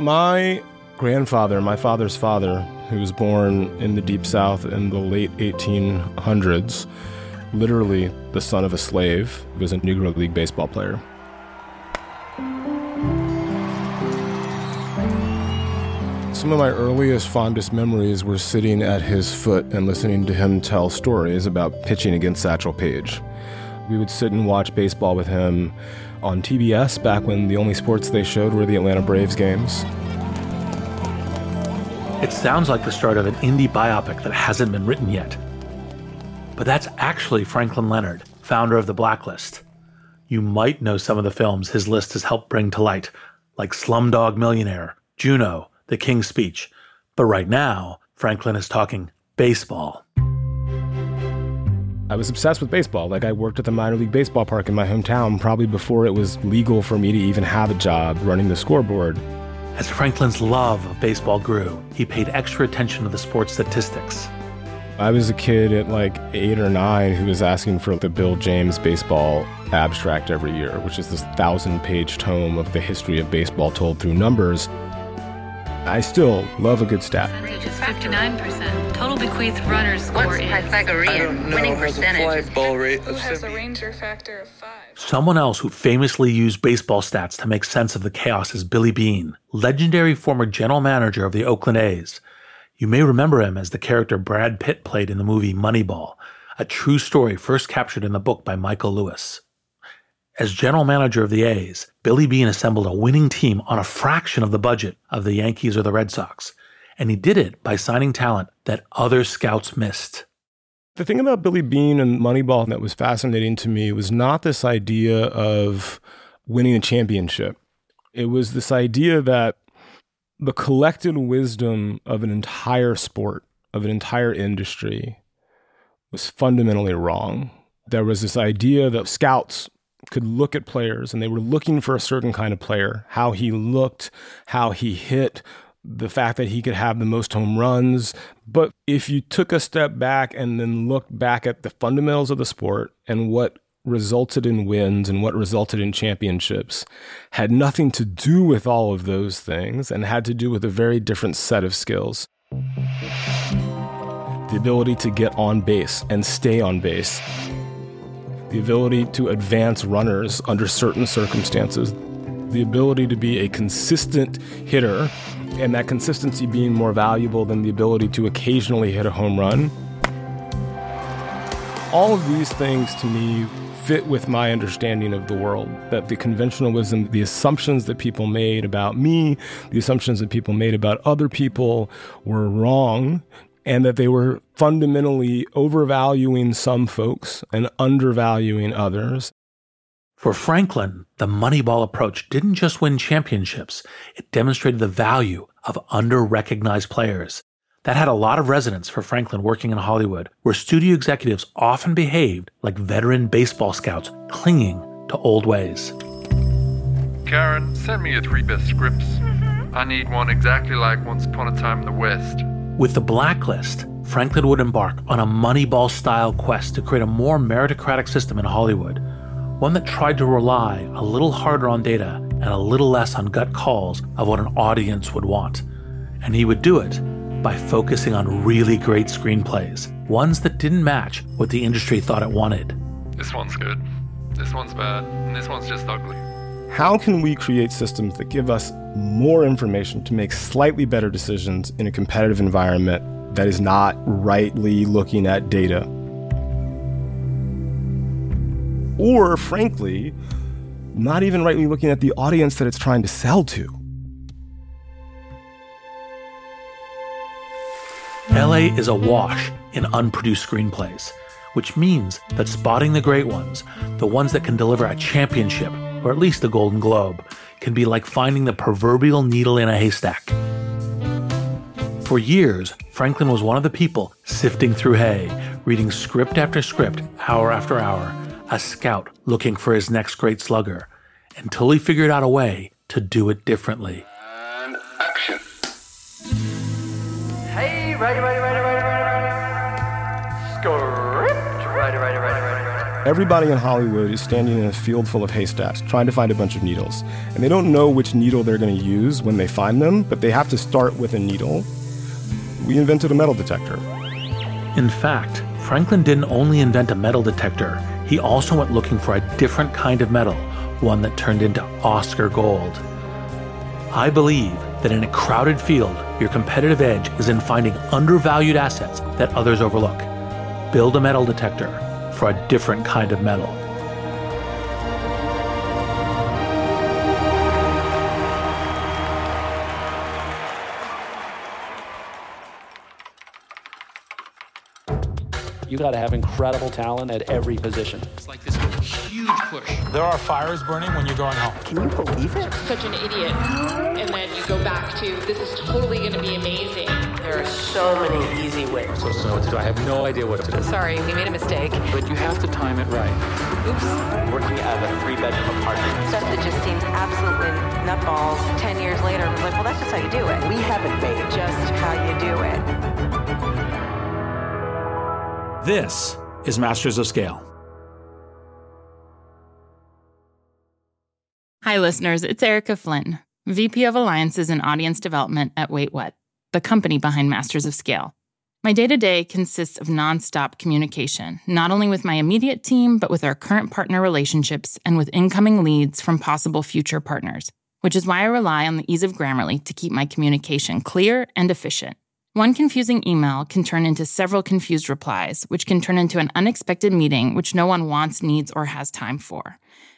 My grandfather, my father's father, who was born in the Deep South in the late 1800s, literally the son of a slave, was a Negro League baseball player. Some of my earliest, fondest memories were sitting at his foot and listening to him tell stories about pitching against Satchel Paige. We would sit and watch baseball with him on TBS back when the only sports they showed were the Atlanta Braves games. It sounds like the start of an indie biopic that hasn't been written yet. But that's actually Franklin Leonard, founder of The Blacklist. You might know some of the films his list has helped bring to light, like Slumdog Millionaire, Juno, the King's Speech. But right now, Franklin is talking baseball. I was obsessed with baseball. Like, I worked at the minor league baseball park in my hometown probably before it was legal for me to even have a job running the scoreboard. As Franklin's love of baseball grew, he paid extra attention to the sports statistics. I was a kid at like eight or nine who was asking for the Bill James baseball abstract every year, which is this thousand page tome of the history of baseball told through numbers. I still love a good stat. Percentage is 59%. Total bequeathed runners score What's is. Pythagorean winning percentage? ball rate of has a range factor of 5? Someone else who famously used baseball stats to make sense of the chaos is Billy Beane, legendary former general manager of the Oakland A's. You may remember him as the character Brad Pitt played in the movie Moneyball, a true story first captured in the book by Michael Lewis. As general manager of the A's, Billy Beane assembled a winning team on a fraction of the budget of the Yankees or the Red Sox, and he did it by signing talent that other scouts missed. The thing about Billy Beane and Moneyball that was fascinating to me was not this idea of winning a championship. It was this idea that the collected wisdom of an entire sport, of an entire industry, was fundamentally wrong. There was this idea that scouts could look at players and they were looking for a certain kind of player, how he looked, how he hit, the fact that he could have the most home runs. But if you took a step back and then looked back at the fundamentals of the sport and what resulted in wins and what resulted in championships had nothing to do with all of those things and had to do with a very different set of skills. The ability to get on base and stay on base, the ability to advance runners under certain circumstances, the ability to be a consistent hitter, and that consistency being more valuable than the ability to occasionally hit a home run. All of these things to me fit with my understanding of the world. That the conventional wisdom, the assumptions that people made about me, the assumptions that people made about other people were wrong and that they were fundamentally overvaluing some folks and undervaluing others. For Franklin, the Moneyball approach didn't just win championships, it demonstrated the value of under recognized players. That had a lot of resonance for Franklin working in Hollywood, where studio executives often behaved like veteran baseball scouts clinging to old ways. Karen, send me your three best scripts. I need one exactly like Once Upon a Time in the West. With the blacklist, Franklin would embark on a Moneyball style quest to create a more meritocratic system in Hollywood, one that tried to rely a little harder on data and a little less on gut calls of what an audience would want. And he would do it by focusing on really great screenplays, ones that didn't match what the industry thought it wanted. This one's good. This one's bad. And this one's just ugly. How can we create systems that give us more information to make slightly better decisions in a competitive environment that is not rightly looking at data? Or, frankly, not even rightly looking at the audience that it's trying to sell to. LA is awash in unproduced screenplays, which means that spotting the great ones, the ones that can deliver a championship, or at least a Golden Globe, can be like finding the proverbial needle in a haystack. For years, Franklin was one of the people sifting through hay, reading script after script, hour after hour, a scout looking for his next great slugger, until he figured out a way to do it differently. And action. Hey, righty, righty, righty, righty, Everybody in Hollywood is standing in a field full of haystacks trying to find a bunch of needles. And they don't know which needle they're going to use when they find them, but they have to start with a needle. We invented a metal detector. In fact, Franklin didn't only invent a metal detector, he also went looking for a different kind of metal, one that turned into Oscar gold. I believe that in a crowded field, your competitive edge is in finding undervalued assets that others overlook. Build a metal detector for a different kind of metal. You got to have incredible talent at every position. It's like this huge push. There are fires burning when you're going home. Can you believe it? Such an idiot. And then you go back to, this is totally going to be amazing. There are so many easy ways. So to know what to do. I have no idea what to do. Sorry, we made a mistake. But you have to time it right. Oops. Working out of a three-bedroom apartment. Stuff that just seems absolutely nutballs. Ten years later, I'm like, well, that's just how you do it. We haven't made just how you do it. This is Masters of Scale. Hi, listeners. It's Erica Flynn, VP of Alliances and Audience Development at Wait What, the company behind Masters of Scale. My day to day consists of nonstop communication, not only with my immediate team, but with our current partner relationships and with incoming leads from possible future partners, which is why I rely on the ease of Grammarly to keep my communication clear and efficient. One confusing email can turn into several confused replies, which can turn into an unexpected meeting which no one wants, needs, or has time for.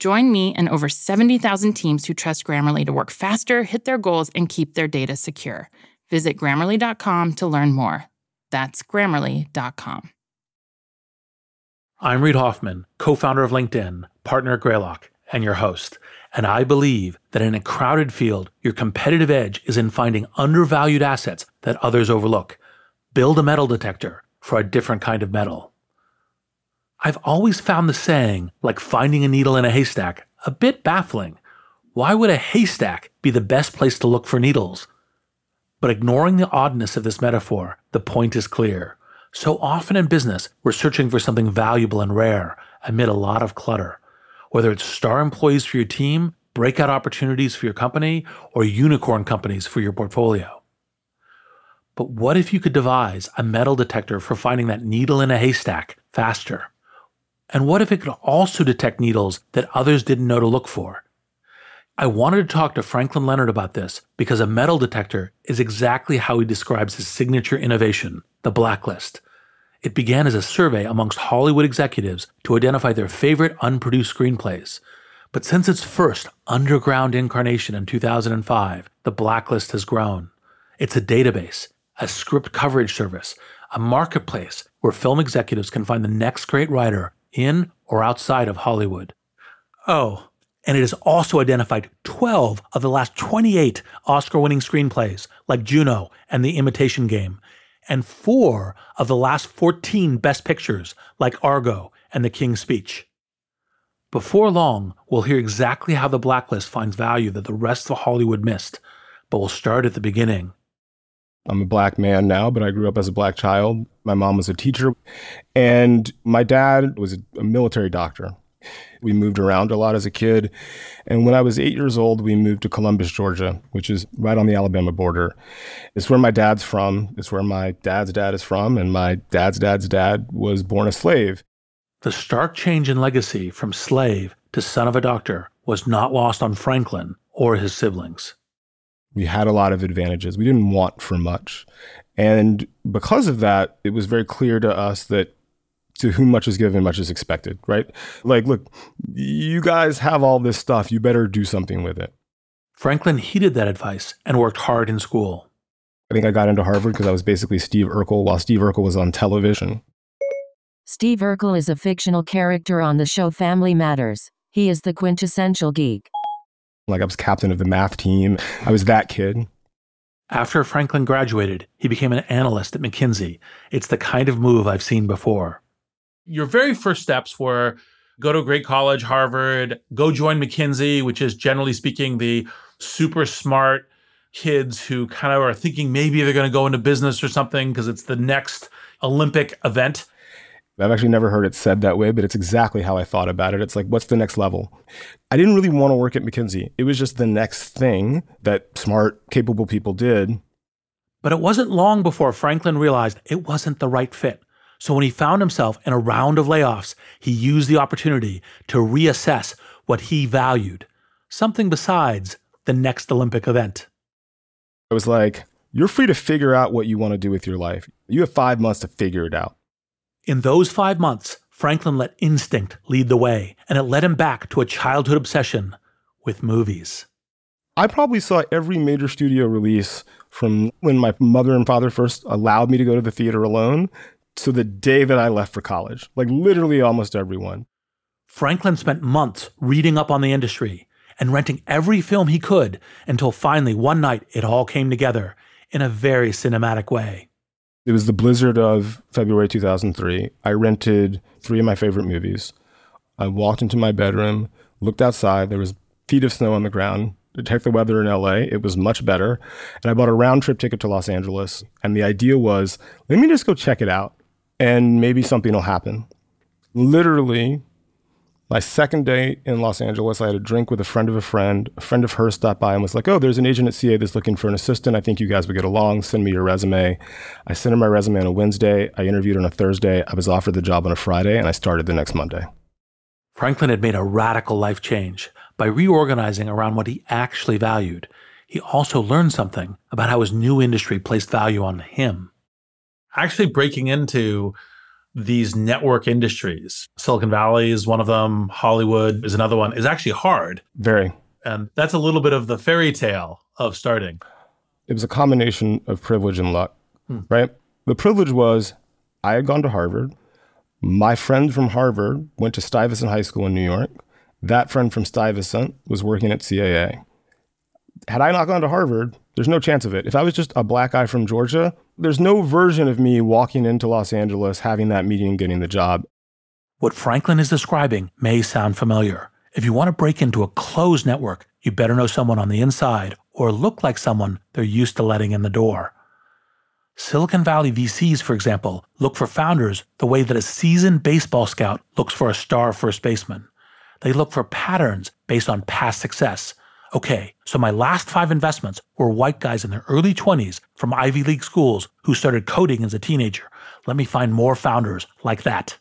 Join me and over 70,000 teams who trust Grammarly to work faster, hit their goals, and keep their data secure. Visit grammarly.com to learn more. That's grammarly.com. I'm Reid Hoffman, co founder of LinkedIn, partner at Greylock, and your host. And I believe that in a crowded field, your competitive edge is in finding undervalued assets that others overlook. Build a metal detector for a different kind of metal. I've always found the saying, like finding a needle in a haystack, a bit baffling. Why would a haystack be the best place to look for needles? But ignoring the oddness of this metaphor, the point is clear. So often in business, we're searching for something valuable and rare amid a lot of clutter. Whether it's star employees for your team, breakout opportunities for your company, or unicorn companies for your portfolio. But what if you could devise a metal detector for finding that needle in a haystack faster? And what if it could also detect needles that others didn't know to look for? I wanted to talk to Franklin Leonard about this because a metal detector is exactly how he describes his signature innovation, the blacklist. It began as a survey amongst Hollywood executives to identify their favorite unproduced screenplays. But since its first underground incarnation in 2005, the blacklist has grown. It's a database, a script coverage service, a marketplace where film executives can find the next great writer in or outside of Hollywood. Oh, and it has also identified 12 of the last 28 Oscar winning screenplays, like Juno and The Imitation Game, and four of the last 14 Best Pictures, like Argo and The King's Speech. Before long, we'll hear exactly how the blacklist finds value that the rest of Hollywood missed, but we'll start at the beginning. I'm a black man now, but I grew up as a black child. My mom was a teacher, and my dad was a military doctor. We moved around a lot as a kid. And when I was eight years old, we moved to Columbus, Georgia, which is right on the Alabama border. It's where my dad's from. It's where my dad's dad is from. And my dad's dad's dad was born a slave. The stark change in legacy from slave to son of a doctor was not lost on Franklin or his siblings. We had a lot of advantages. We didn't want for much. And because of that, it was very clear to us that to whom much is given, much is expected, right? Like, look, you guys have all this stuff. You better do something with it. Franklin heeded that advice and worked hard in school. I think I got into Harvard because I was basically Steve Urkel while Steve Urkel was on television. Steve Urkel is a fictional character on the show Family Matters. He is the quintessential geek. Like I was captain of the math team. I was that kid. After Franklin graduated, he became an analyst at McKinsey. It's the kind of move I've seen before. Your very first steps were go to a great college, Harvard, go join McKinsey, which is generally speaking the super smart kids who kind of are thinking maybe they're going to go into business or something because it's the next Olympic event. I've actually never heard it said that way, but it's exactly how I thought about it. It's like, what's the next level? I didn't really want to work at McKinsey. It was just the next thing that smart, capable people did. But it wasn't long before Franklin realized it wasn't the right fit. So when he found himself in a round of layoffs, he used the opportunity to reassess what he valued something besides the next Olympic event. I was like, you're free to figure out what you want to do with your life. You have five months to figure it out. In those five months, Franklin let instinct lead the way, and it led him back to a childhood obsession with movies. I probably saw every major studio release from when my mother and father first allowed me to go to the theater alone to the day that I left for college. Like literally almost everyone. Franklin spent months reading up on the industry and renting every film he could until finally one night it all came together in a very cinematic way. It was the blizzard of February 2003. I rented three of my favorite movies. I walked into my bedroom, looked outside. There was feet of snow on the ground. To check the weather in LA, it was much better. And I bought a round trip ticket to Los Angeles. And the idea was let me just go check it out and maybe something will happen. Literally, my second day in Los Angeles, I had a drink with a friend of a friend. A friend of hers stopped by and was like, Oh, there's an agent at CAA that's looking for an assistant. I think you guys would get along. Send me your resume. I sent her my resume on a Wednesday. I interviewed on a Thursday. I was offered the job on a Friday, and I started the next Monday. Franklin had made a radical life change by reorganizing around what he actually valued. He also learned something about how his new industry placed value on him. Actually, breaking into these network industries. Silicon Valley is one of them, Hollywood is another one, is actually hard. Very. And that's a little bit of the fairy tale of starting. It was a combination of privilege and luck, hmm. right? The privilege was I had gone to Harvard. My friend from Harvard went to Stuyvesant High School in New York. That friend from Stuyvesant was working at CAA. Had I not gone to Harvard, there's no chance of it. If I was just a black guy from Georgia, there's no version of me walking into Los Angeles, having that meeting, and getting the job. What Franklin is describing may sound familiar. If you want to break into a closed network, you better know someone on the inside or look like someone they're used to letting in the door. Silicon Valley VCs, for example, look for founders the way that a seasoned baseball scout looks for a star first baseman. They look for patterns based on past success, Okay, so my last five investments were white guys in their early 20s from Ivy League schools who started coding as a teenager. Let me find more founders like that.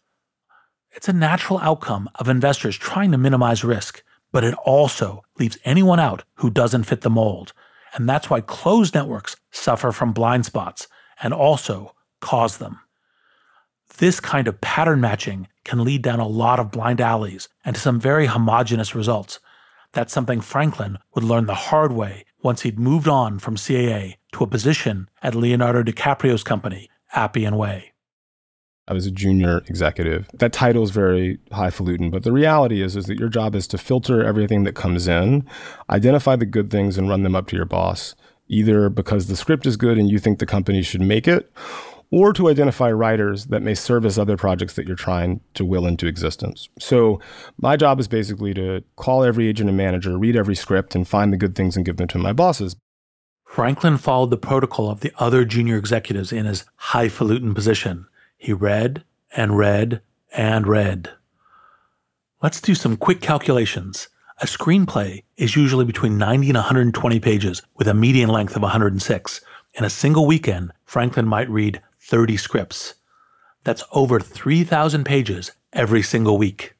It's a natural outcome of investors trying to minimize risk, but it also leaves anyone out who doesn't fit the mold. And that's why closed networks suffer from blind spots and also cause them. This kind of pattern matching can lead down a lot of blind alleys and to some very homogenous results that's something Franklin would learn the hard way once he'd moved on from CAA to a position at Leonardo DiCaprio's company, Appian Way. I was a junior executive. That title is very highfalutin, but the reality is, is that your job is to filter everything that comes in, identify the good things, and run them up to your boss, either because the script is good and you think the company should make it, or to identify writers that may service other projects that you're trying to will into existence. So my job is basically to call every agent and manager, read every script, and find the good things and give them to my bosses. Franklin followed the protocol of the other junior executives in his highfalutin position. He read and read and read. Let's do some quick calculations. A screenplay is usually between 90 and 120 pages with a median length of 106. In a single weekend, Franklin might read 30 scripts. That's over 3,000 pages every single week.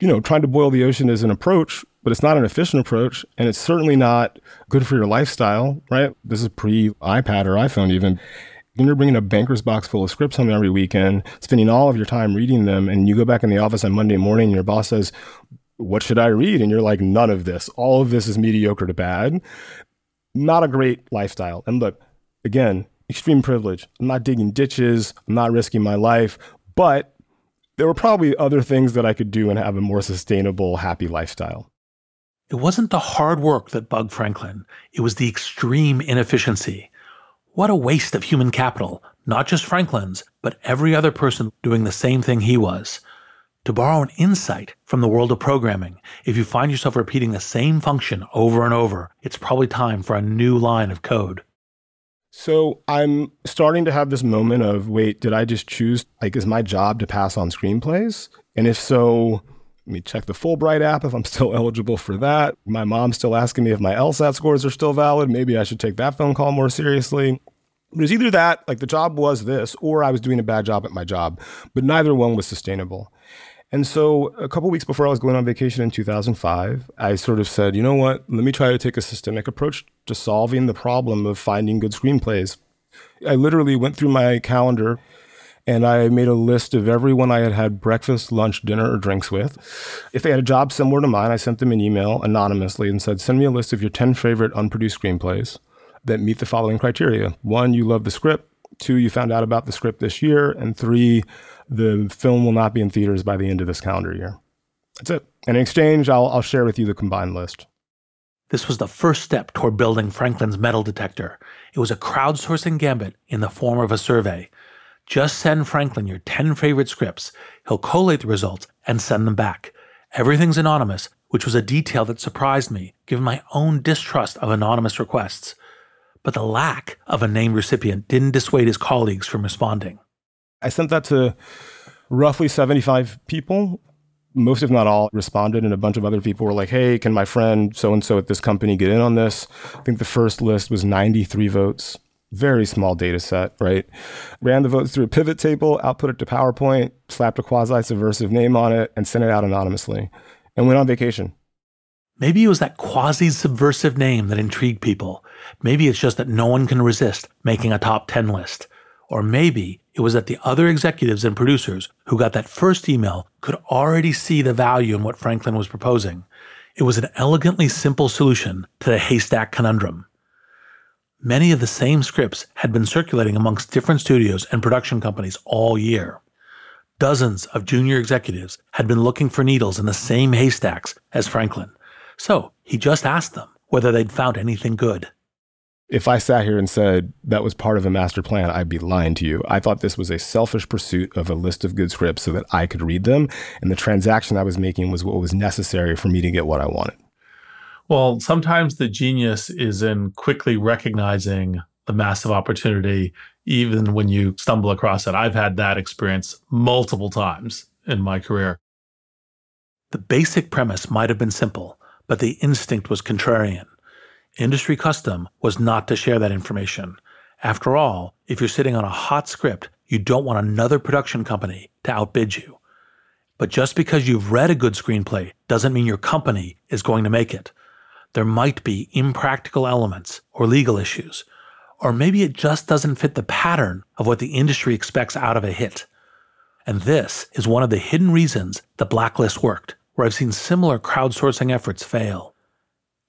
You know, trying to boil the ocean is an approach, but it's not an efficient approach. And it's certainly not good for your lifestyle, right? This is pre iPad or iPhone, even. You're bringing a banker's box full of scripts home every weekend, spending all of your time reading them, and you go back in the office on Monday morning and your boss says, What should I read? And you're like, None of this. All of this is mediocre to bad. Not a great lifestyle. And look, again, extreme privilege. I'm not digging ditches, I'm not risking my life, but there were probably other things that I could do and have a more sustainable, happy lifestyle. It wasn't the hard work that bugged Franklin, it was the extreme inefficiency. What a waste of human capital, not just Franklin's, but every other person doing the same thing he was. To borrow an insight from the world of programming, if you find yourself repeating the same function over and over, it's probably time for a new line of code. So I'm starting to have this moment of wait, did I just choose, like, is my job to pass on screenplays? And if so, let me check the Fulbright app if I'm still eligible for that. My mom's still asking me if my LSAT scores are still valid. Maybe I should take that phone call more seriously. It was either that, like the job was this, or I was doing a bad job at my job, but neither one was sustainable. And so a couple weeks before I was going on vacation in 2005, I sort of said, you know what? Let me try to take a systemic approach to solving the problem of finding good screenplays. I literally went through my calendar and I made a list of everyone I had had breakfast, lunch, dinner, or drinks with. If they had a job similar to mine, I sent them an email anonymously and said, send me a list of your 10 favorite unproduced screenplays that meet the following criteria. One, you love the script. Two, you found out about the script this year. And three, the film will not be in theaters by the end of this calendar year. That's it. In exchange, I'll, I'll share with you the combined list. This was the first step toward building Franklin's metal detector. It was a crowdsourcing gambit in the form of a survey. Just send Franklin your 10 favorite scripts. He'll collate the results and send them back. Everything's anonymous, which was a detail that surprised me, given my own distrust of anonymous requests. But the lack of a named recipient didn't dissuade his colleagues from responding. I sent that to roughly 75 people. Most, if not all, responded, and a bunch of other people were like, hey, can my friend so and so at this company get in on this? I think the first list was 93 votes. Very small data set, right? Ran the votes through a pivot table, output it to PowerPoint, slapped a quasi subversive name on it, and sent it out anonymously, and went on vacation. Maybe it was that quasi subversive name that intrigued people. Maybe it's just that no one can resist making a top 10 list. Or maybe it was that the other executives and producers who got that first email could already see the value in what Franklin was proposing. It was an elegantly simple solution to the haystack conundrum. Many of the same scripts had been circulating amongst different studios and production companies all year. Dozens of junior executives had been looking for needles in the same haystacks as Franklin. So he just asked them whether they'd found anything good. If I sat here and said that was part of a master plan, I'd be lying to you. I thought this was a selfish pursuit of a list of good scripts so that I could read them. And the transaction I was making was what was necessary for me to get what I wanted. Well, sometimes the genius is in quickly recognizing the massive opportunity, even when you stumble across it. I've had that experience multiple times in my career. The basic premise might have been simple, but the instinct was contrarian. Industry custom was not to share that information. After all, if you're sitting on a hot script, you don't want another production company to outbid you. But just because you've read a good screenplay doesn't mean your company is going to make it. There might be impractical elements or legal issues, or maybe it just doesn't fit the pattern of what the industry expects out of a hit. And this is one of the hidden reasons the blacklist worked, where I've seen similar crowdsourcing efforts fail.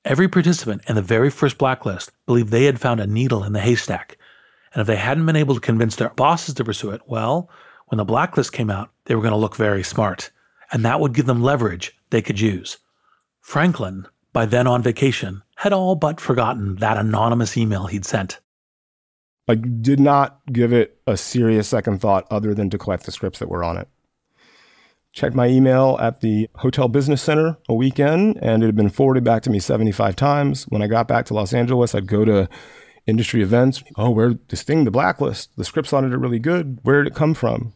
Every participant in the very first blacklist believed they had found a needle in the haystack. And if they hadn't been able to convince their bosses to pursue it, well, when the blacklist came out, they were going to look very smart. And that would give them leverage they could use. Franklin, by then on vacation, had all but forgotten that anonymous email he'd sent. Like, did not give it a serious second thought other than to collect the scripts that were on it checked my email at the Hotel Business Center a weekend, and it had been forwarded back to me 75 times. When I got back to Los Angeles, I'd go to industry events. Oh, where this thing, the blacklist, the scripts on it are really good. Where did it come from?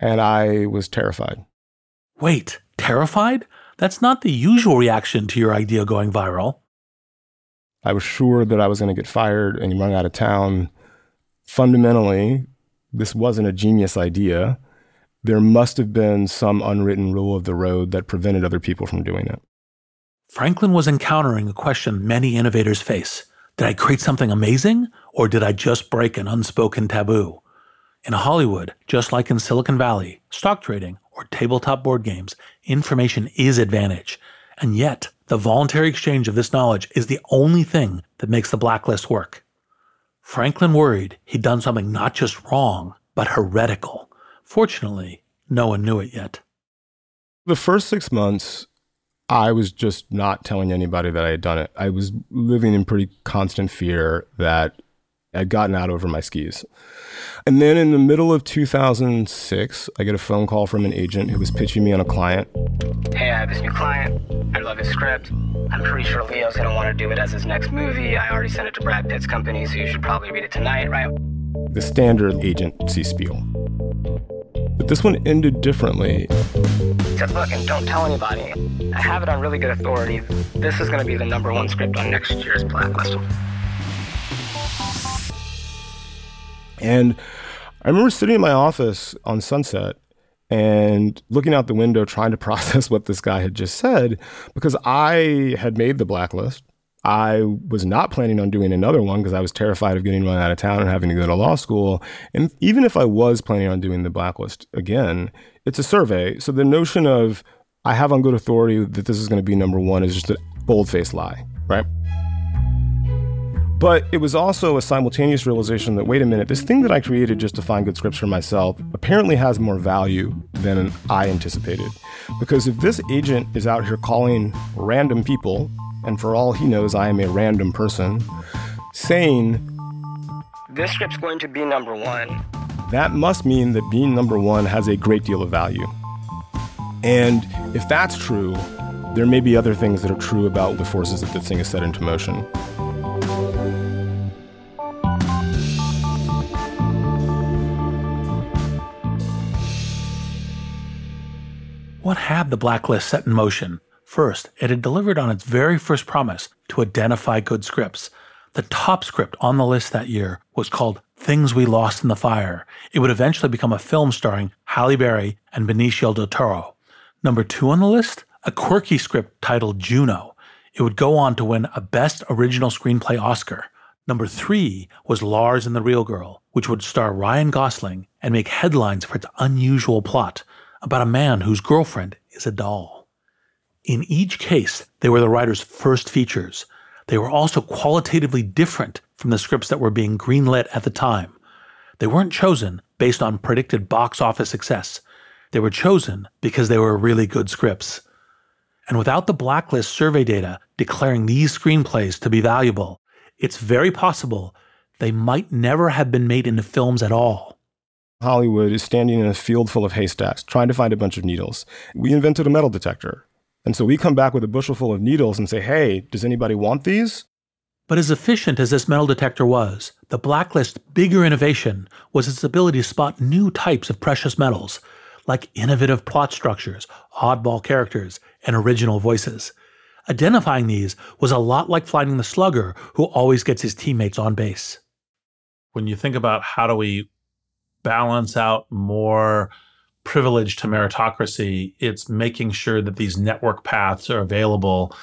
And I was terrified. Wait, terrified? That's not the usual reaction to your idea going viral. I was sure that I was going to get fired and run out of town. Fundamentally, this wasn't a genius idea there must have been some unwritten rule of the road that prevented other people from doing it. Franklin was encountering a question many innovators face Did I create something amazing, or did I just break an unspoken taboo? In Hollywood, just like in Silicon Valley, stock trading, or tabletop board games, information is advantage. And yet, the voluntary exchange of this knowledge is the only thing that makes the blacklist work. Franklin worried he'd done something not just wrong, but heretical. Fortunately, no one knew it yet. The first six months, I was just not telling anybody that I had done it. I was living in pretty constant fear that I'd gotten out over my skis. And then in the middle of 2006, I get a phone call from an agent who was pitching me on a client. Hey, I have this new client. I love his script. I'm pretty sure Leo's gonna want to do it as his next movie. I already sent it to Brad Pitt's company, so you should probably read it tonight, right? The standard agency spiel. But this one ended differently. He said, look, and don't tell anybody. I have it on really good authority. This is gonna be the number one script on next year's blacklist. And I remember sitting in my office on Sunset and looking out the window trying to process what this guy had just said because I had made the blacklist. I was not planning on doing another one because I was terrified of getting run out of town and having to go to law school. And even if I was planning on doing the blacklist again, it's a survey. So the notion of I have on good authority that this is going to be number one is just a bold faced lie, right? But it was also a simultaneous realization that, wait a minute, this thing that I created just to find good scripts for myself apparently has more value than I anticipated. Because if this agent is out here calling random people, and for all he knows, I am a random person, saying, This script's going to be number one, that must mean that being number one has a great deal of value. And if that's true, there may be other things that are true about the forces that this thing has set into motion. What had the blacklist set in motion? First, it had delivered on its very first promise to identify good scripts. The top script on the list that year was called Things We Lost in the Fire. It would eventually become a film starring Halle Berry and Benicio del Toro. Number two on the list, a quirky script titled Juno. It would go on to win a Best Original Screenplay Oscar. Number three was Lars and the Real Girl, which would star Ryan Gosling and make headlines for its unusual plot about a man whose girlfriend is a doll. In each case, they were the writer's first features. They were also qualitatively different from the scripts that were being greenlit at the time. They weren't chosen based on predicted box office success. They were chosen because they were really good scripts. And without the blacklist survey data declaring these screenplays to be valuable, it's very possible they might never have been made into films at all. Hollywood is standing in a field full of haystacks trying to find a bunch of needles. We invented a metal detector. And so we come back with a bushel full of needles and say, hey, does anybody want these? But as efficient as this metal detector was, the blacklist's bigger innovation was its ability to spot new types of precious metals, like innovative plot structures, oddball characters, and original voices. Identifying these was a lot like finding the slugger who always gets his teammates on base. When you think about how do we balance out more privilege to meritocracy, it's making sure that these network paths are available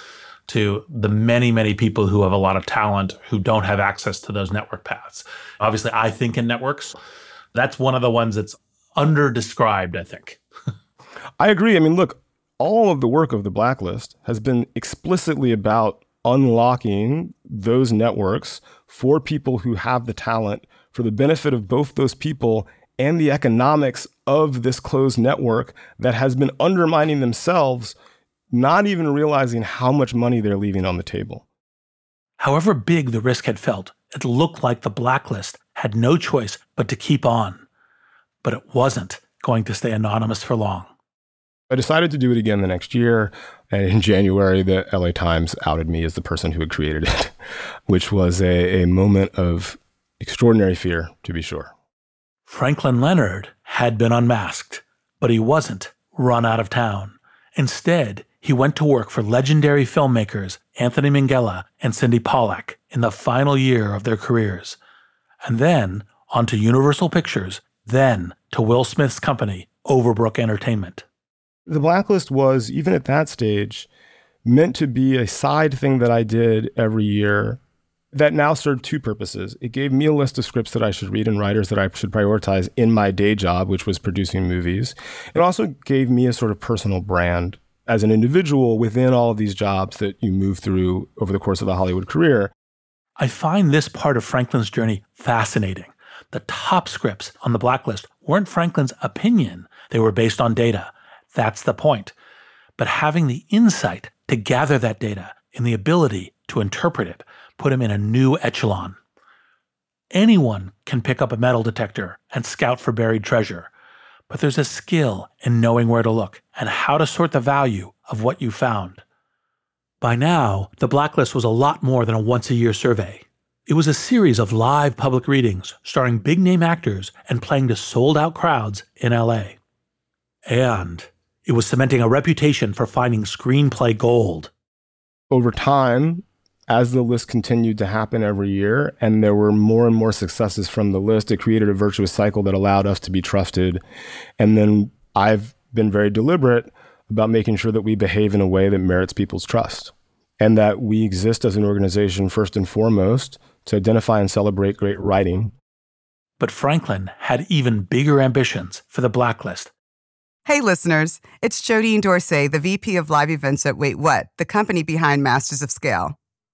to the many, many people who have a lot of talent who don't have access to those network paths. Obviously, I think in networks. That's one of the ones that's under described, I think. I agree. I mean, look, all of the work of the blacklist has been explicitly about unlocking those networks for people who have the talent for the benefit of both those people and the economics of this closed network that has been undermining themselves, not even realizing how much money they're leaving on the table. However big the risk had felt, it looked like the blacklist had no choice but to keep on. But it wasn't going to stay anonymous for long. I decided to do it again the next year. And in January, the LA Times outed me as the person who had created it, which was a, a moment of extraordinary fear, to be sure. Franklin Leonard had been unmasked, but he wasn't run out of town. Instead, he went to work for legendary filmmakers Anthony Minghella and Sydney Pollack in the final year of their careers. And then on to Universal Pictures, then to Will Smith's company, Overbrook Entertainment. The Blacklist was, even at that stage, meant to be a side thing that I did every year that now served two purposes. It gave me a list of scripts that I should read and writers that I should prioritize in my day job, which was producing movies. It also gave me a sort of personal brand as an individual within all of these jobs that you move through over the course of a Hollywood career. I find this part of Franklin's journey fascinating. The top scripts on the blacklist weren't Franklin's opinion, they were based on data. That's the point. but having the insight to gather that data and the ability to interpret it put him in a new echelon. Anyone can pick up a metal detector and scout for buried treasure, but there's a skill in knowing where to look and how to sort the value of what you found. By now, the blacklist was a lot more than a once a year survey. It was a series of live public readings starring big name actors and playing to sold out crowds in LA. And it was cementing a reputation for finding screenplay gold. Over time, as the list continued to happen every year and there were more and more successes from the list, it created a virtuous cycle that allowed us to be trusted. And then I've been very deliberate about making sure that we behave in a way that merits people's trust and that we exist as an organization first and foremost to identify and celebrate great writing. But Franklin had even bigger ambitions for the blacklist. Hey, listeners, it's Jodine Dorsey, the VP of Live Events at Wait What, the company behind Masters of Scale.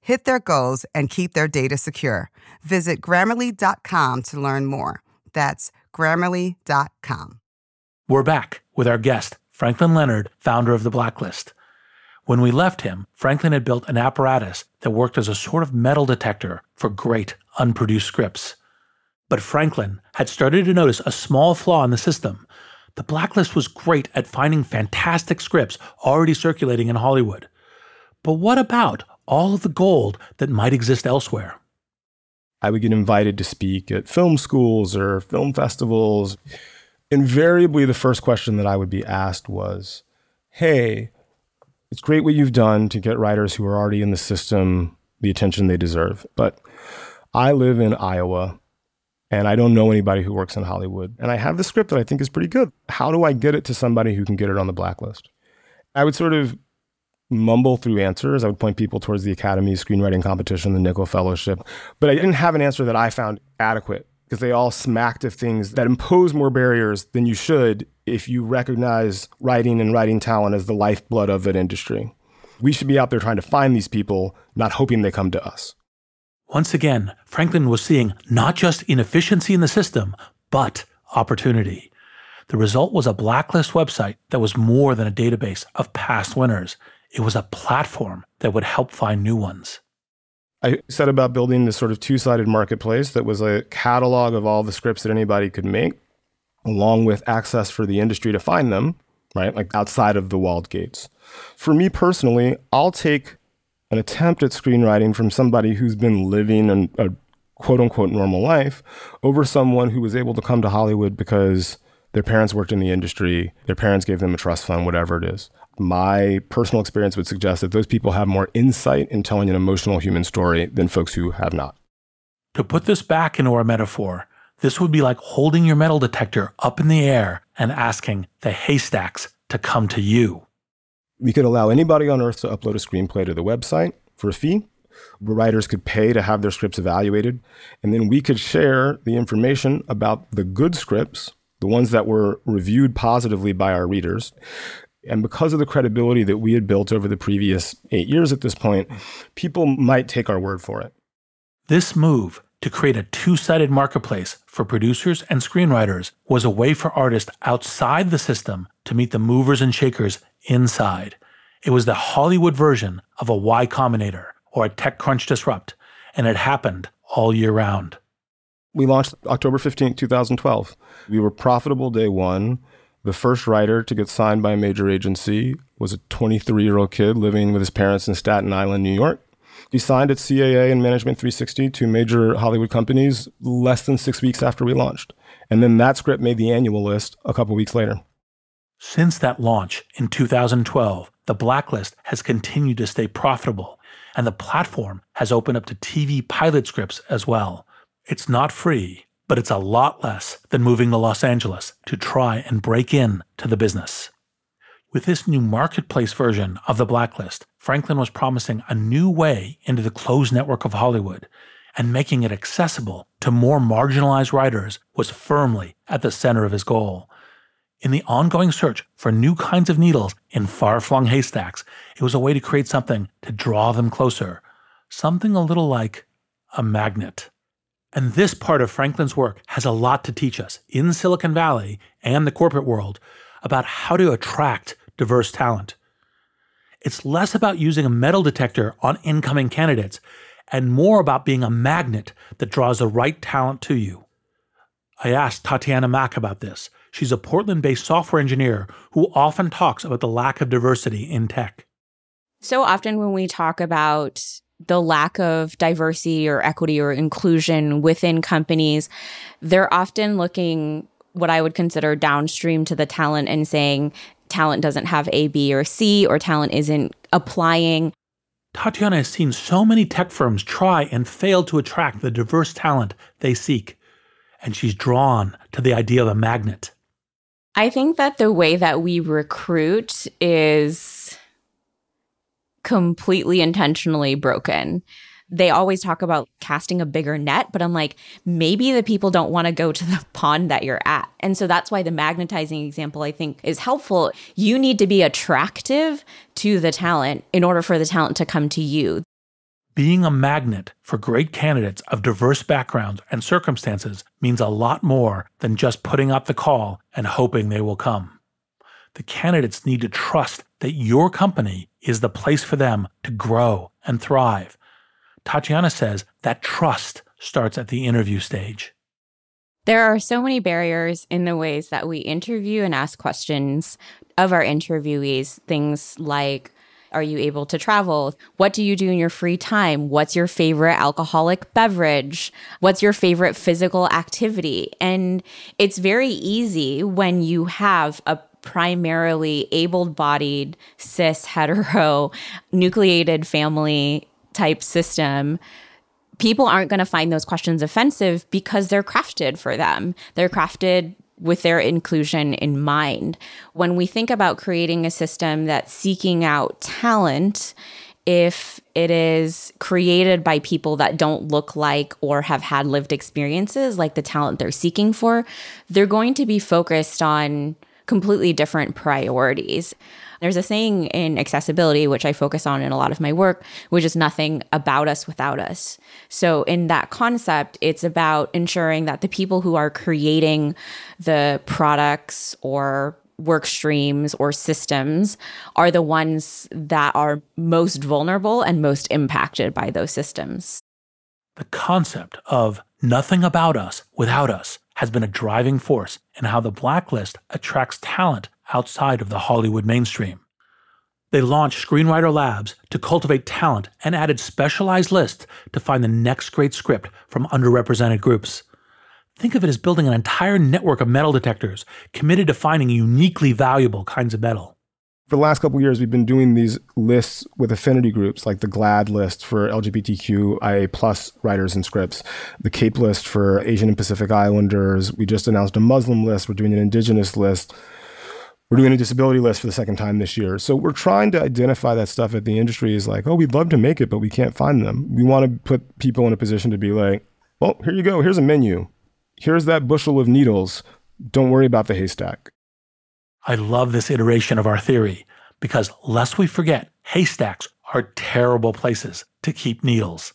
hit their goals, and keep their data secure. Visit grammarly.com to learn more. That's grammarly.com. We're back with our guest, Franklin Leonard, founder of the Blacklist. When we left him, Franklin had built an apparatus that worked as a sort of metal detector for great unproduced scripts. But Franklin had started to notice a small flaw in the system. The Blacklist was great at finding fantastic scripts already circulating in Hollywood. But what about all of the gold that might exist elsewhere? I would get invited to speak at film schools or film festivals. Invariably, the first question that I would be asked was, Hey, it's great what you've done to get writers who are already in the system the attention they deserve. But I live in Iowa and I don't know anybody who works in Hollywood. And I have the script that I think is pretty good. How do I get it to somebody who can get it on the blacklist? I would sort of mumble through answers. I would point people towards the Academy Screenwriting Competition, the Nicholl Fellowship, but I didn't have an answer that I found adequate because they all smacked of things that impose more barriers than you should if you recognize writing and writing talent as the lifeblood of an industry. We should be out there trying to find these people, not hoping they come to us. Once again, Franklin was seeing not just inefficiency in the system, but opportunity. The result was a blacklist website that was more than a database of past winners. It was a platform that would help find new ones. I set about building this sort of two sided marketplace that was a catalog of all the scripts that anybody could make, along with access for the industry to find them, right? Like outside of the walled gates. For me personally, I'll take an attempt at screenwriting from somebody who's been living a quote unquote normal life over someone who was able to come to Hollywood because their parents worked in the industry, their parents gave them a trust fund, whatever it is. My personal experience would suggest that those people have more insight in telling an emotional human story than folks who have not. To put this back into our metaphor, this would be like holding your metal detector up in the air and asking the haystacks to come to you. We could allow anybody on earth to upload a screenplay to the website for a fee. Writers could pay to have their scripts evaluated. And then we could share the information about the good scripts, the ones that were reviewed positively by our readers. And because of the credibility that we had built over the previous eight years at this point, people might take our word for it. This move to create a two sided marketplace for producers and screenwriters was a way for artists outside the system to meet the movers and shakers inside. It was the Hollywood version of a Y Combinator or a TechCrunch Disrupt, and it happened all year round. We launched October 15, 2012. We were profitable day one. The first writer to get signed by a major agency was a 23 year old kid living with his parents in Staten Island, New York. He signed at CAA and Management 360, to major Hollywood companies, less than six weeks after we launched. And then that script made the annual list a couple weeks later. Since that launch in 2012, the Blacklist has continued to stay profitable, and the platform has opened up to TV pilot scripts as well. It's not free, but it's a lot less than moving to Los Angeles to try and break in to the business. With this new marketplace version of the Blacklist, Franklin was promising a new way into the closed network of Hollywood, and making it accessible to more marginalized writers was firmly at the center of his goal. In the ongoing search for new kinds of needles in far flung haystacks, it was a way to create something to draw them closer, something a little like a magnet. And this part of Franklin's work has a lot to teach us in Silicon Valley and the corporate world about how to attract diverse talent. It's less about using a metal detector on incoming candidates and more about being a magnet that draws the right talent to you. I asked Tatiana Mac about this. She's a Portland based software engineer who often talks about the lack of diversity in tech. So often, when we talk about the lack of diversity or equity or inclusion within companies, they're often looking what I would consider downstream to the talent and saying talent doesn't have A, B, or C, or talent isn't applying. Tatiana has seen so many tech firms try and fail to attract the diverse talent they seek, and she's drawn to the idea of a magnet. I think that the way that we recruit is completely intentionally broken they always talk about casting a bigger net, but I'm like, maybe the people don't want to go to the pond that you're at. And so that's why the magnetizing example I think is helpful. You need to be attractive to the talent in order for the talent to come to you. Being a magnet for great candidates of diverse backgrounds and circumstances means a lot more than just putting up the call and hoping they will come. The candidates need to trust that your company is the place for them to grow and thrive Tatiana says that trust starts at the interview stage. There are so many barriers in the ways that we interview and ask questions of our interviewees. Things like, are you able to travel? What do you do in your free time? What's your favorite alcoholic beverage? What's your favorite physical activity? And it's very easy when you have a primarily able bodied, cis, hetero, nucleated family type system, people aren't going to find those questions offensive because they're crafted for them. They're crafted with their inclusion in mind. When we think about creating a system that's seeking out talent, if it is created by people that don't look like or have had lived experiences like the talent they're seeking for, they're going to be focused on completely different priorities. There's a saying in accessibility, which I focus on in a lot of my work, which is nothing about us without us. So, in that concept, it's about ensuring that the people who are creating the products or work streams or systems are the ones that are most vulnerable and most impacted by those systems. The concept of nothing about us without us has been a driving force in how the blacklist attracts talent outside of the Hollywood mainstream. They launched Screenwriter Labs to cultivate talent and added specialized lists to find the next great script from underrepresented groups. Think of it as building an entire network of metal detectors committed to finding uniquely valuable kinds of metal. For the last couple years, we've been doing these lists with affinity groups, like the GLAAD list for LGBTQIA plus writers and scripts, the CAPE list for Asian and Pacific Islanders. We just announced a Muslim list. We're doing an Indigenous list. We're doing a disability list for the second time this year. So we're trying to identify that stuff at the industry is like, oh, we'd love to make it, but we can't find them. We want to put people in a position to be like, well, here you go. Here's a menu. Here's that bushel of needles. Don't worry about the haystack. I love this iteration of our theory because lest we forget, haystacks are terrible places to keep needles.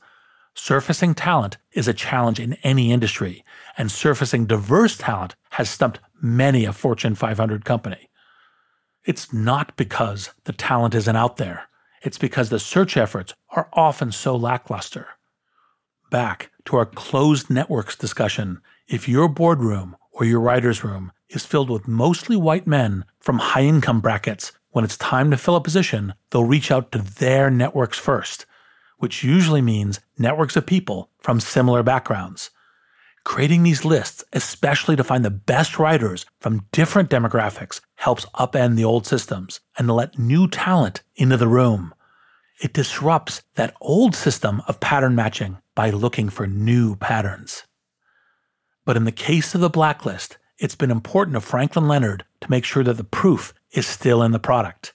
Surfacing talent is a challenge in any industry, and surfacing diverse talent has stumped many a Fortune 500 company. It's not because the talent isn't out there. It's because the search efforts are often so lackluster. Back to our closed networks discussion, if your boardroom or your writer's room is filled with mostly white men from high income brackets, when it's time to fill a position, they'll reach out to their networks first, which usually means networks of people from similar backgrounds. Creating these lists, especially to find the best writers from different demographics, helps upend the old systems and let new talent into the room. It disrupts that old system of pattern matching by looking for new patterns. But in the case of the blacklist, it's been important to Franklin Leonard to make sure that the proof is still in the product.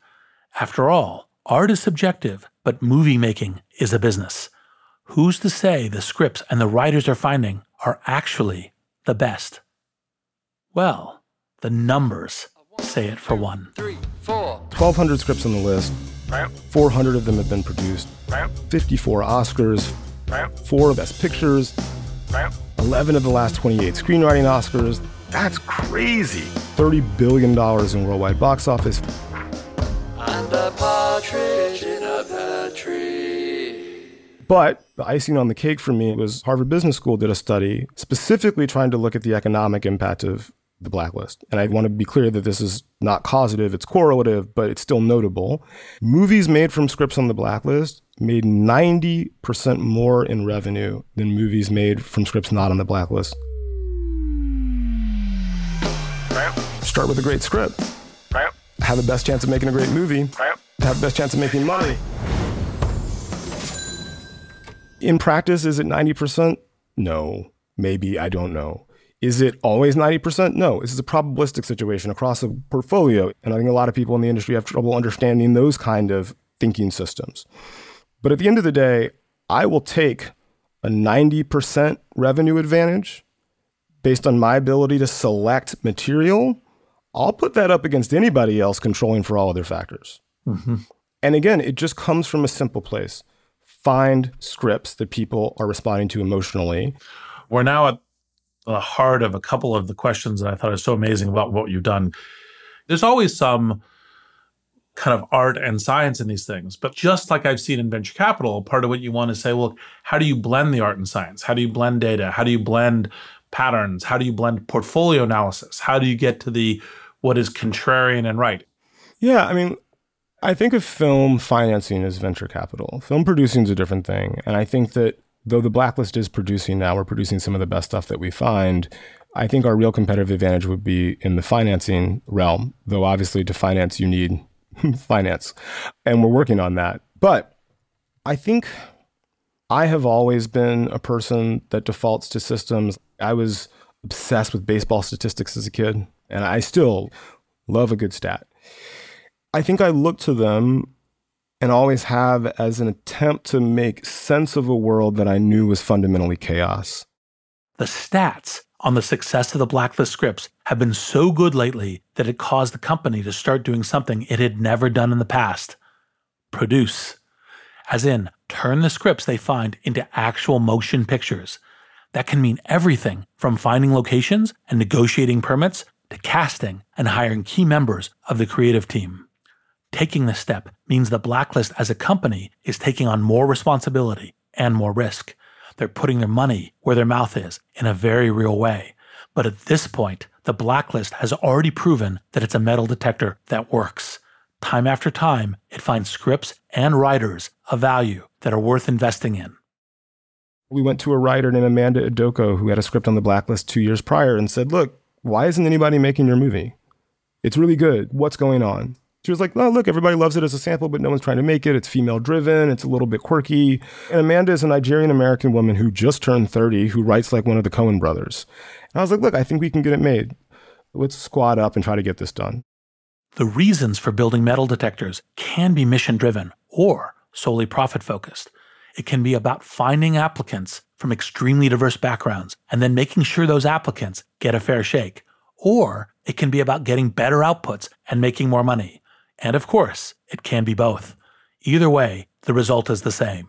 After all, art is subjective, but movie making is a business. Who's to say the scripts and the writers are finding are actually the best? Well, the numbers say it for one. Three, four. 1,200 scripts on the list. 400 of them have been produced. 54 Oscars. Four Best Pictures. 11 of the last 28 screenwriting Oscars. That's crazy. $30 billion in worldwide box office. And a partridge in a pear tree. But the icing on the cake for me was Harvard Business School did a study specifically trying to look at the economic impact of the blacklist. And I want to be clear that this is not causative, it's correlative, but it's still notable. Movies made from scripts on the blacklist made 90% more in revenue than movies made from scripts not on the blacklist. Start with a great script. Have the best chance of making a great movie. Have the best chance of making money. In practice, is it 90%? No. Maybe, I don't know. Is it always 90%? No. This is a probabilistic situation across a portfolio. And I think a lot of people in the industry have trouble understanding those kind of thinking systems. But at the end of the day, I will take a 90% revenue advantage based on my ability to select material. I'll put that up against anybody else controlling for all other factors. Mm-hmm. And again, it just comes from a simple place find scripts that people are responding to emotionally. We're now at the heart of a couple of the questions that I thought are so amazing about what you've done. There's always some kind of art and science in these things, but just like I've seen in venture capital, part of what you want to say, well, how do you blend the art and science? How do you blend data? How do you blend patterns? How do you blend portfolio analysis? How do you get to the what is contrarian and right? Yeah, I mean, I think of film financing as venture capital. Film producing is a different thing. And I think that though the blacklist is producing now, we're producing some of the best stuff that we find. I think our real competitive advantage would be in the financing realm, though obviously to finance, you need finance. And we're working on that. But I think I have always been a person that defaults to systems. I was obsessed with baseball statistics as a kid, and I still love a good stat. I think I look to them and always have as an attempt to make sense of a world that I knew was fundamentally chaos. The stats on the success of the blacklist scripts have been so good lately that it caused the company to start doing something it had never done in the past produce. As in, turn the scripts they find into actual motion pictures. That can mean everything from finding locations and negotiating permits to casting and hiring key members of the creative team. Taking this step means the blacklist as a company is taking on more responsibility and more risk. They're putting their money where their mouth is in a very real way. But at this point, the blacklist has already proven that it's a metal detector that works. Time after time, it finds scripts and writers of value that are worth investing in. We went to a writer named Amanda Idoko who had a script on the blacklist two years prior and said, Look, why isn't anybody making your movie? It's really good. What's going on? She was like, oh, look, everybody loves it as a sample, but no one's trying to make it. It's female driven. It's a little bit quirky. And Amanda is a Nigerian American woman who just turned 30 who writes like one of the Coen brothers. And I was like, look, I think we can get it made. Let's squad up and try to get this done. The reasons for building metal detectors can be mission driven or solely profit focused. It can be about finding applicants from extremely diverse backgrounds and then making sure those applicants get a fair shake. Or it can be about getting better outputs and making more money. And of course, it can be both. Either way, the result is the same.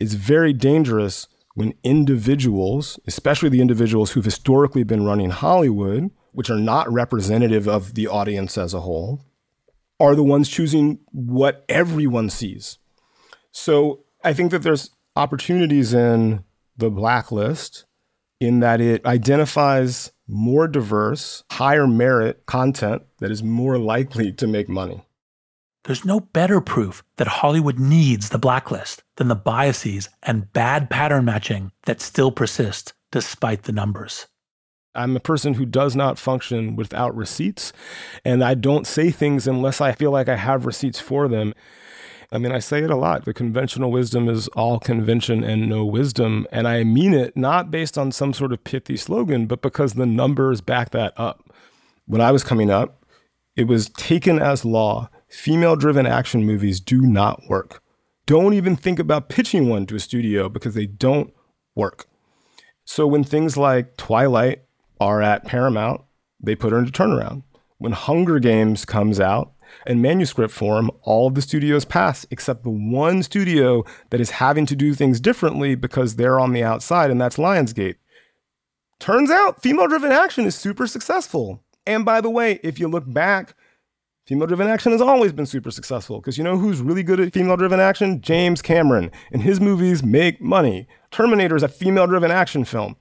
It's very dangerous when individuals, especially the individuals who've historically been running Hollywood, which are not representative of the audience as a whole, are the ones choosing what everyone sees. So I think that there's opportunities in the blacklist in that it identifies more diverse, higher merit content that is more likely to make money. There's no better proof that Hollywood needs the blacklist than the biases and bad pattern matching that still persist despite the numbers. I'm a person who does not function without receipts, and I don't say things unless I feel like I have receipts for them. I mean, I say it a lot. The conventional wisdom is all convention and no wisdom. And I mean it not based on some sort of pithy slogan, but because the numbers back that up. When I was coming up, it was taken as law female driven action movies do not work. Don't even think about pitching one to a studio because they don't work. So when things like Twilight are at Paramount, they put her into turnaround. When Hunger Games comes out in manuscript form, all of the studios pass except the one studio that is having to do things differently because they're on the outside, and that's Lionsgate. Turns out female driven action is super successful. And by the way, if you look back, female driven action has always been super successful because you know who's really good at female driven action? James Cameron. And his movies make money. Terminator is a female driven action film.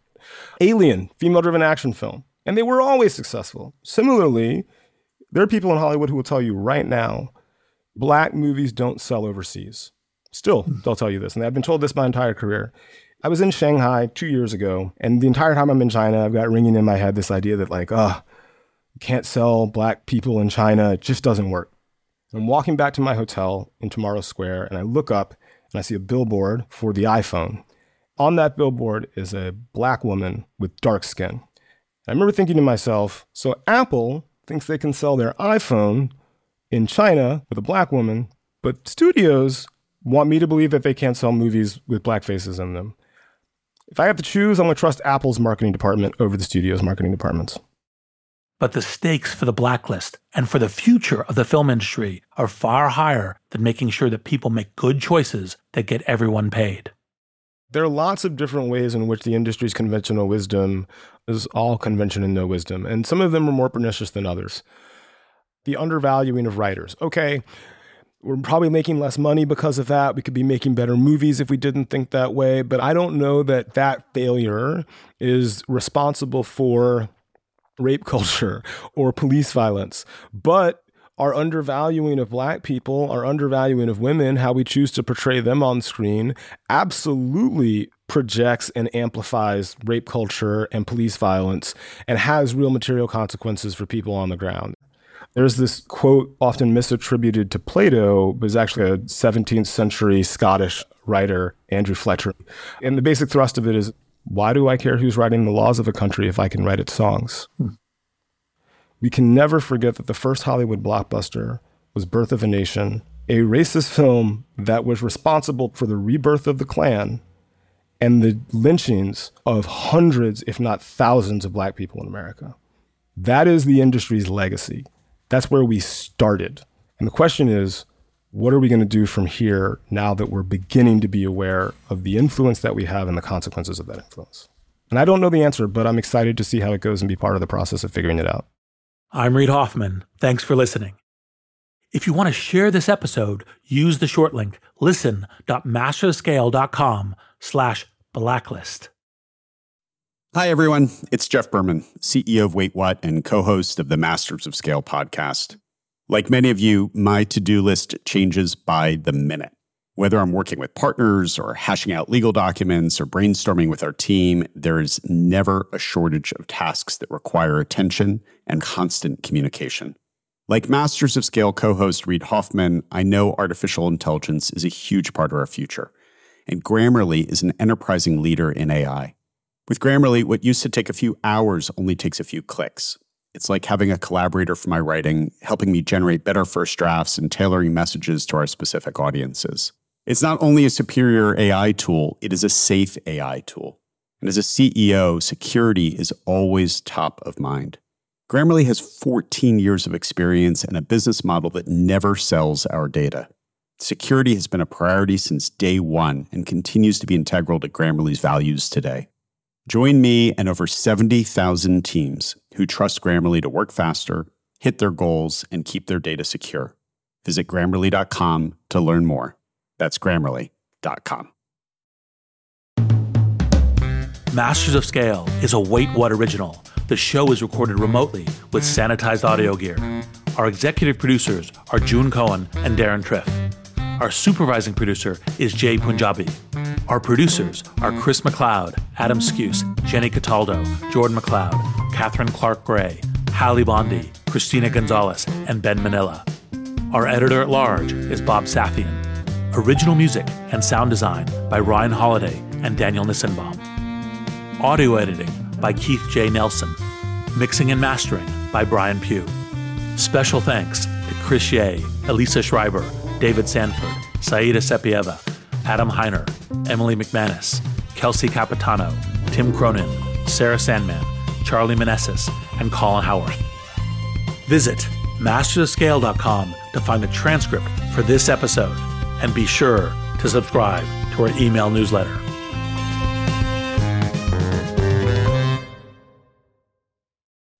Alien, female driven action film. And they were always successful. Similarly, there are people in Hollywood who will tell you right now black movies don't sell overseas. Still, hmm. they'll tell you this. And I've been told this my entire career. I was in Shanghai two years ago, and the entire time I'm in China, I've got ringing in my head this idea that, like, oh, can't sell black people in China. It just doesn't work. I'm walking back to my hotel in Tomorrow Square, and I look up and I see a billboard for the iPhone. On that billboard is a black woman with dark skin. I remember thinking to myself, so Apple thinks they can sell their iPhone in China with a black woman, but studios want me to believe that they can't sell movies with black faces in them. If I have to choose, I'm going to trust Apple's marketing department over the studio's marketing departments. But the stakes for the blacklist and for the future of the film industry are far higher than making sure that people make good choices that get everyone paid. There are lots of different ways in which the industry's conventional wisdom is all convention and no wisdom, and some of them are more pernicious than others. The undervaluing of writers. Okay, we're probably making less money because of that. We could be making better movies if we didn't think that way, but I don't know that that failure is responsible for rape culture or police violence. But our undervaluing of black people, our undervaluing of women, how we choose to portray them on screen, absolutely projects and amplifies rape culture and police violence and has real material consequences for people on the ground. There's this quote often misattributed to Plato, but is actually a 17th century Scottish writer, Andrew Fletcher. And the basic thrust of it is why do I care who's writing the laws of a country if I can write its songs? Hmm. We can never forget that the first Hollywood blockbuster was Birth of a Nation, a racist film that was responsible for the rebirth of the Klan and the lynchings of hundreds, if not thousands, of black people in America. That is the industry's legacy. That's where we started. And the question is, what are we going to do from here now that we're beginning to be aware of the influence that we have and the consequences of that influence? And I don't know the answer, but I'm excited to see how it goes and be part of the process of figuring it out. I'm Reid Hoffman. Thanks for listening. If you want to share this episode, use the short link listen.masterscale.com slash blacklist. Hi, everyone. It's Jeff Berman, CEO of Wait What and co-host of the Masters of Scale podcast. Like many of you, my to-do list changes by the minute. Whether I'm working with partners or hashing out legal documents or brainstorming with our team, there is never a shortage of tasks that require attention and constant communication. Like Masters of Scale co host Reid Hoffman, I know artificial intelligence is a huge part of our future, and Grammarly is an enterprising leader in AI. With Grammarly, what used to take a few hours only takes a few clicks. It's like having a collaborator for my writing, helping me generate better first drafts and tailoring messages to our specific audiences. It's not only a superior AI tool, it is a safe AI tool. And as a CEO, security is always top of mind. Grammarly has 14 years of experience and a business model that never sells our data. Security has been a priority since day one and continues to be integral to Grammarly's values today. Join me and over 70,000 teams who trust Grammarly to work faster, hit their goals, and keep their data secure. Visit grammarly.com to learn more. That's grammarly.com. Masters of Scale is a Wait What original. The show is recorded remotely with sanitized audio gear. Our executive producers are June Cohen and Deron Triff. Our supervising producer is Jai Punjabi. Our producers are Chris McLeod, Adam Skuse, Jenny Cataldo, Jordan McLeod, Catherine Clark Gray, Hallie Bondi, Christina Gonzalez, and Ben Manilla. Our editor at large is Bob Safian. Original music and sound design by Ryan Holladay and Daniel Nissenbaum. Audio editing by Keith J. Nelson. Mixing and mastering by Brian Pugh. Special thanks to Chris Ye, Elisa Schreiber, David Sanford, Saida Sapieva, Adam Heiner, Emily McManus, Kelsey Capitano, Tim Cronin, Sarah Sandman, Charlie Manessis, and Colin Howarth. Visit mastersofscale.com to find the transcript for this episode and be sure to subscribe to our email newsletter.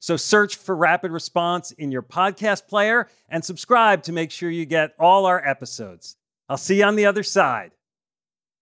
So search for Rapid Response in your podcast player and subscribe to make sure you get all our episodes. I'll see you on the other side.